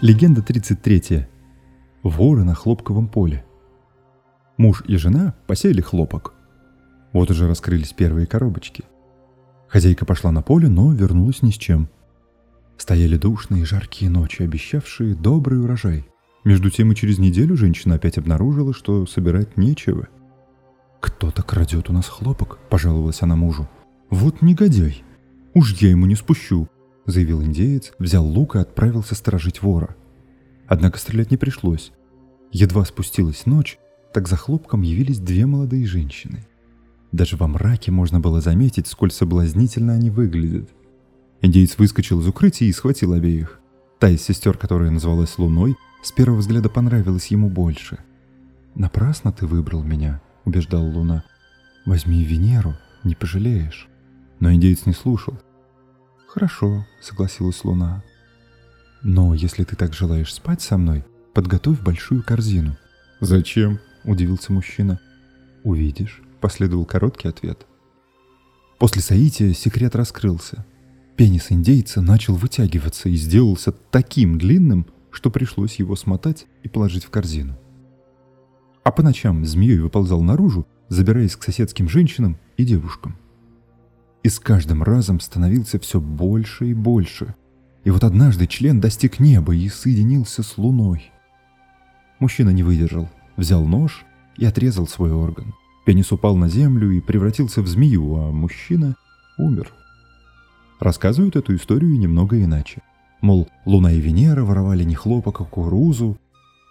Легенда 33. Воры на хлопковом поле. Муж и жена посеяли хлопок. Вот уже раскрылись первые коробочки. Хозяйка пошла на поле, но вернулась ни с чем. Стояли душные жаркие ночи, обещавшие добрый урожай. Между тем и через неделю женщина опять обнаружила, что собирать нечего. «Кто-то крадет у нас хлопок», — пожаловалась она мужу. «Вот негодяй! Уж я ему не спущу заявил индеец, взял лук и отправился сторожить вора. Однако стрелять не пришлось. Едва спустилась ночь, так за хлопком явились две молодые женщины. Даже во мраке можно было заметить, сколь соблазнительно они выглядят. Индеец выскочил из укрытия и схватил обеих. Та из сестер, которая называлась Луной, с первого взгляда понравилась ему больше. «Напрасно ты выбрал меня», — убеждала Луна. «Возьми Венеру, не пожалеешь». Но индеец не слушал. «Хорошо», — согласилась Луна. «Но если ты так желаешь спать со мной, подготовь большую корзину». «Зачем?» — удивился мужчина. «Увидишь», — последовал короткий ответ. После соития секрет раскрылся. Пенис индейца начал вытягиваться и сделался таким длинным, что пришлось его смотать и положить в корзину. А по ночам змеей выползал наружу, забираясь к соседским женщинам и девушкам и с каждым разом становился все больше и больше. И вот однажды член достиг неба и соединился с луной. Мужчина не выдержал, взял нож и отрезал свой орган. Пенис упал на землю и превратился в змею, а мужчина умер. Рассказывают эту историю немного иначе. Мол, Луна и Венера воровали не хлопок, а кукурузу,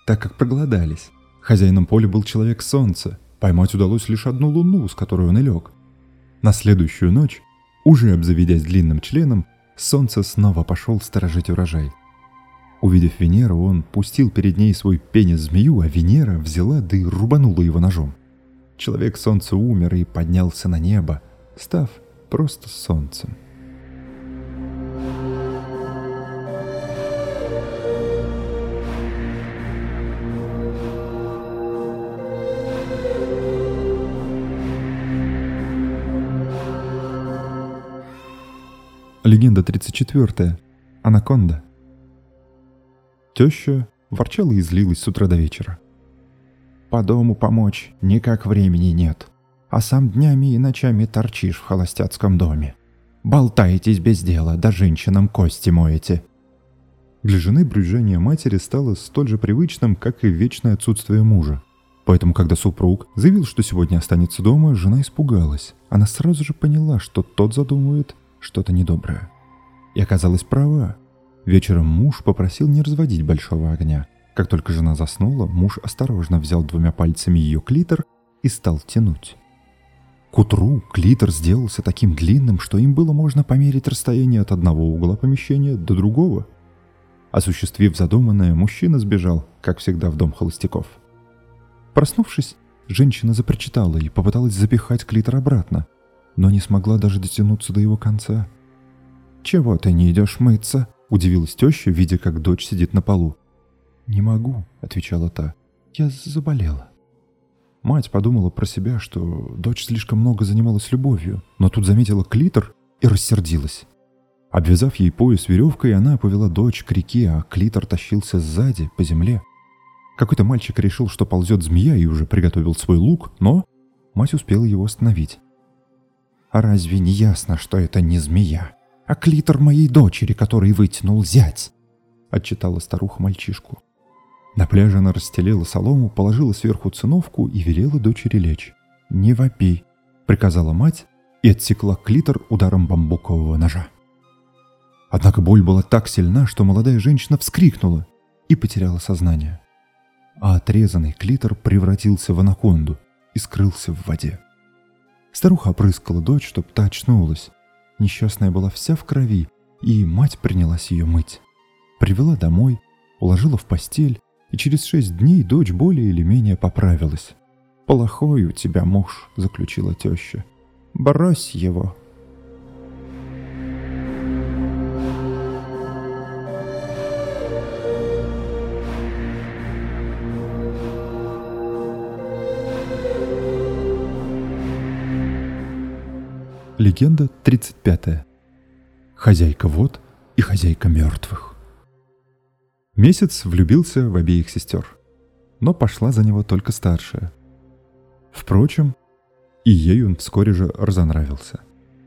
так как проголодались. Хозяином поля был человек Солнца. Поймать удалось лишь одну луну, с которой он и лег. На следующую ночь, уже обзаведясь длинным членом, солнце снова пошел сторожить урожай. Увидев Венеру, он пустил перед ней свой пенис-змею, а Венера взяла да и рубанула его ножом. Человек солнца умер и поднялся на небо, став просто солнцем. Легенда 34. Анаконда. Теща ворчала и злилась с утра до вечера. «По дому помочь никак времени нет, а сам днями и ночами торчишь в холостяцком доме. Болтаетесь без дела, да женщинам кости моете». Для жены брюзжание матери стало столь же привычным, как и вечное отсутствие мужа. Поэтому, когда супруг заявил, что сегодня останется дома, жена испугалась. Она сразу же поняла, что тот задумывает что-то недоброе. И оказалась права. Вечером муж попросил не разводить большого огня. Как только жена заснула, муж осторожно взял двумя пальцами ее клитор и стал тянуть. К утру клитор сделался таким длинным, что им было можно померить расстояние от одного угла помещения до другого. Осуществив задуманное, мужчина сбежал, как всегда, в дом холостяков. Проснувшись, женщина запрочитала и попыталась запихать клитор обратно, но не смогла даже дотянуться до его конца. «Чего ты не идешь мыться?» – удивилась теща, видя, как дочь сидит на полу. «Не могу», – отвечала та. «Я заболела». Мать подумала про себя, что дочь слишком много занималась любовью, но тут заметила клитор и рассердилась. Обвязав ей пояс веревкой, она повела дочь к реке, а клитор тащился сзади, по земле. Какой-то мальчик решил, что ползет змея и уже приготовил свой лук, но мать успела его остановить. А разве не ясно, что это не змея, а клитор моей дочери, который вытянул зять?» — отчитала старуха мальчишку. На пляже она расстелила солому, положила сверху циновку и велела дочери лечь. «Не вопи», — приказала мать и отсекла клитор ударом бамбукового ножа. Однако боль была так сильна, что молодая женщина вскрикнула и потеряла сознание. А отрезанный клитор превратился в анаконду и скрылся в воде. Старуха опрыскала дочь, чтоб та очнулась. Несчастная была вся в крови, и мать принялась ее мыть. Привела домой, уложила в постель, и через шесть дней дочь более или менее поправилась. «Плохой у тебя муж», — заключила теща. «Брось его, Легенда 35. Хозяйка вод и хозяйка мертвых. Месяц влюбился в обеих сестер, но пошла за него только старшая. Впрочем, и ей он вскоре же разонравился.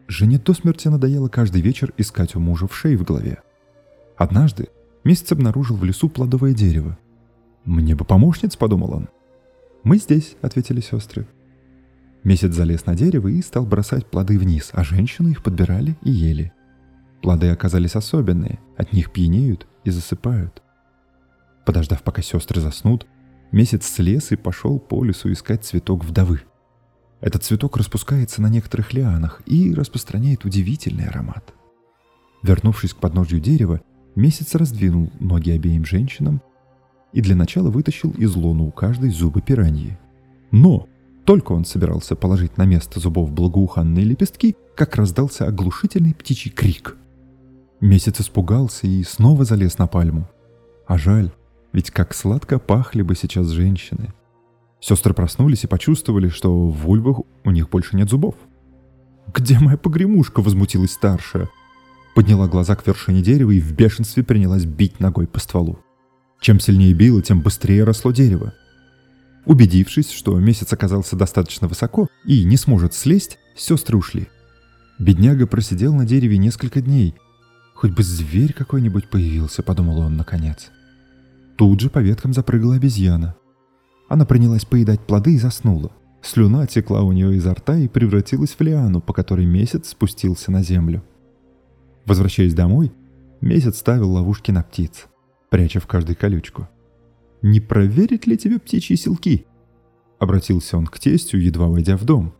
Жене до смерти надоело каждый вечер искать у мужа в шее в голове. Однажды месяц обнаружил в лесу плодовое дерево. «Мне бы помощниц», — подумал он. «Мы здесь», — ответили сестры. Месяц залез на дерево и стал бросать плоды вниз, а женщины их подбирали и ели. Плоды оказались особенные, от них пьянеют и засыпают. Подождав, пока сестры заснут, месяц слез и пошел по лесу искать цветок вдовы. Этот цветок распускается на некоторых лианах и распространяет удивительный аромат. Вернувшись к подножью дерева, месяц раздвинул ноги обеим женщинам и для начала вытащил из лона у каждой зубы пираньи. Но только он собирался положить на место зубов благоуханные лепестки, как раздался оглушительный птичий крик. Месяц испугался и снова залез на пальму. А жаль, ведь как сладко пахли бы сейчас женщины. Сестры проснулись и почувствовали, что в вульвах у них больше нет зубов. «Где моя погремушка?» — возмутилась старшая. Подняла глаза к вершине дерева и в бешенстве принялась бить ногой по стволу. Чем сильнее била, тем быстрее росло дерево. Убедившись, что месяц оказался достаточно высоко и не сможет слезть, сестры ушли. Бедняга просидел на дереве несколько дней. Хоть бы зверь какой-нибудь появился, подумал он наконец. Тут же по веткам запрыгала обезьяна. Она принялась поедать плоды и заснула. Слюна текла у нее изо рта и превратилась в лиану, по которой месяц спустился на землю. Возвращаясь домой, месяц ставил ловушки на птиц, пряча в каждой колючку – не проверить ли тебе птичьи селки?» Обратился он к тестю, едва войдя в дом.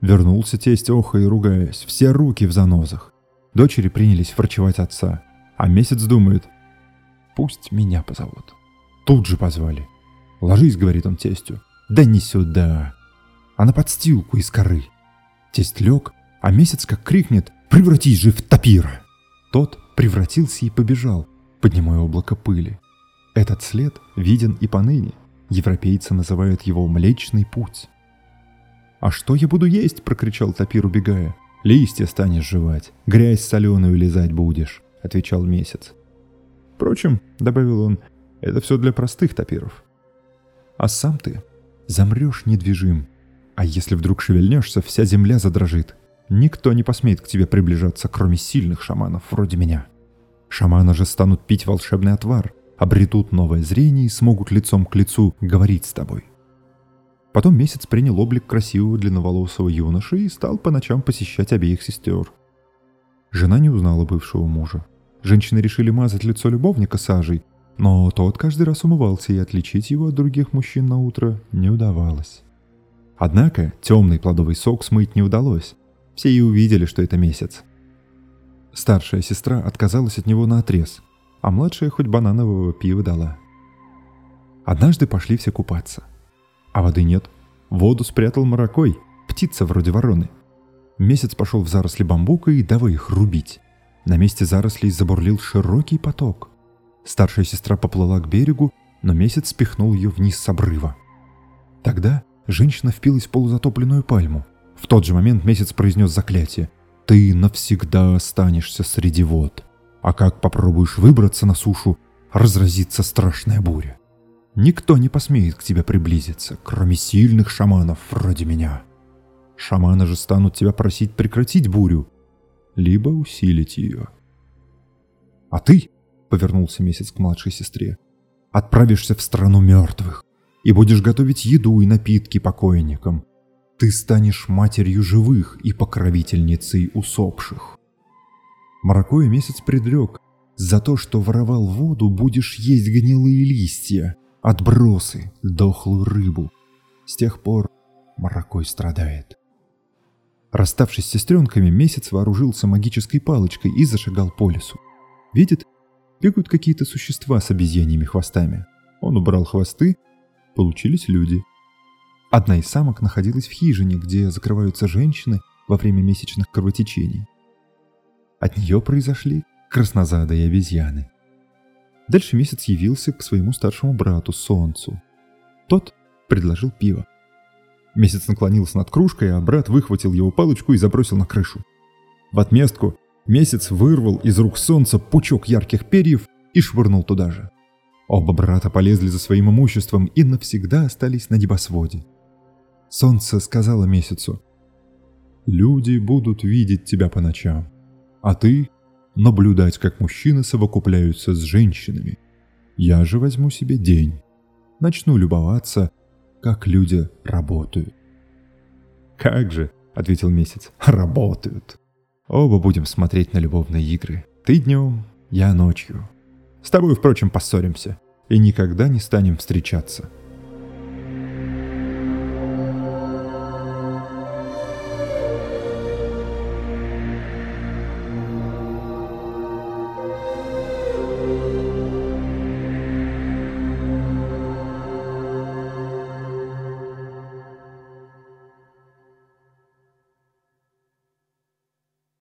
Вернулся тесть, охая и ругаясь, все руки в занозах. Дочери принялись врачевать отца, а месяц думает, «Пусть меня позовут». Тут же позвали. «Ложись», — говорит он тестю, — «да не сюда, а на подстилку из коры». Тесть лег, а месяц как крикнет «Превратись же в тапира!» Тот превратился и побежал, поднимая облако пыли. Этот след виден и поныне. Европейцы называют его «Млечный путь». «А что я буду есть?» – прокричал Тапир, убегая. «Листья станешь жевать, грязь соленую лизать будешь», – отвечал Месяц. «Впрочем», – добавил он, – «это все для простых тапиров. А сам ты замрешь недвижим, а если вдруг шевельнешься, вся земля задрожит. Никто не посмеет к тебе приближаться, кроме сильных шаманов, вроде меня. Шаманы же станут пить волшебный отвар, обретут новое зрение и смогут лицом к лицу говорить с тобой. Потом месяц принял облик красивого длинноволосого юноши и стал по ночам посещать обеих сестер. Жена не узнала бывшего мужа. Женщины решили мазать лицо любовника сажей, но тот каждый раз умывался, и отличить его от других мужчин на утро не удавалось. Однако темный плодовый сок смыть не удалось. Все и увидели, что это месяц. Старшая сестра отказалась от него на отрез, а младшая хоть бананового пива дала. Однажды пошли все купаться. А воды нет. Воду спрятал маракой, птица вроде вороны. Месяц пошел в заросли бамбука и давай их рубить. На месте зарослей забурлил широкий поток. Старшая сестра поплыла к берегу, но месяц спихнул ее вниз с обрыва. Тогда женщина впилась в полузатопленную пальму. В тот же момент месяц произнес заклятие. «Ты навсегда останешься среди вод». А как попробуешь выбраться на сушу, разразится страшная буря. Никто не посмеет к тебе приблизиться, кроме сильных шаманов вроде меня. Шаманы же станут тебя просить прекратить бурю, либо усилить ее. А ты, — повернулся месяц к младшей сестре, — отправишься в страну мертвых и будешь готовить еду и напитки покойникам. Ты станешь матерью живых и покровительницей усопших. Маракуя месяц предрек, за то, что воровал воду, будешь есть гнилые листья, отбросы, дохлую рыбу. С тех пор Маракой страдает. Расставшись с сестренками, месяц вооружился магической палочкой и зашагал по лесу. Видит, бегают какие-то существа с обезьяньими хвостами. Он убрал хвосты, получились люди. Одна из самок находилась в хижине, где закрываются женщины во время месячных кровотечений. От нее произошли краснозадые обезьяны. Дальше месяц явился к своему старшему брату Солнцу. Тот предложил пиво. Месяц наклонился над кружкой, а брат выхватил его палочку и забросил на крышу. В отместку месяц вырвал из рук Солнца пучок ярких перьев и швырнул туда же. Оба брата полезли за своим имуществом и навсегда остались на небосводе. Солнце сказала месяцу, «Люди будут видеть тебя по ночам, а ты — наблюдать, как мужчины совокупляются с женщинами. Я же возьму себе день, начну любоваться, как люди работают». «Как же», — ответил месяц, — «работают». Оба будем смотреть на любовные игры. Ты днем, я ночью. С тобой, впрочем, поссоримся и никогда не станем встречаться.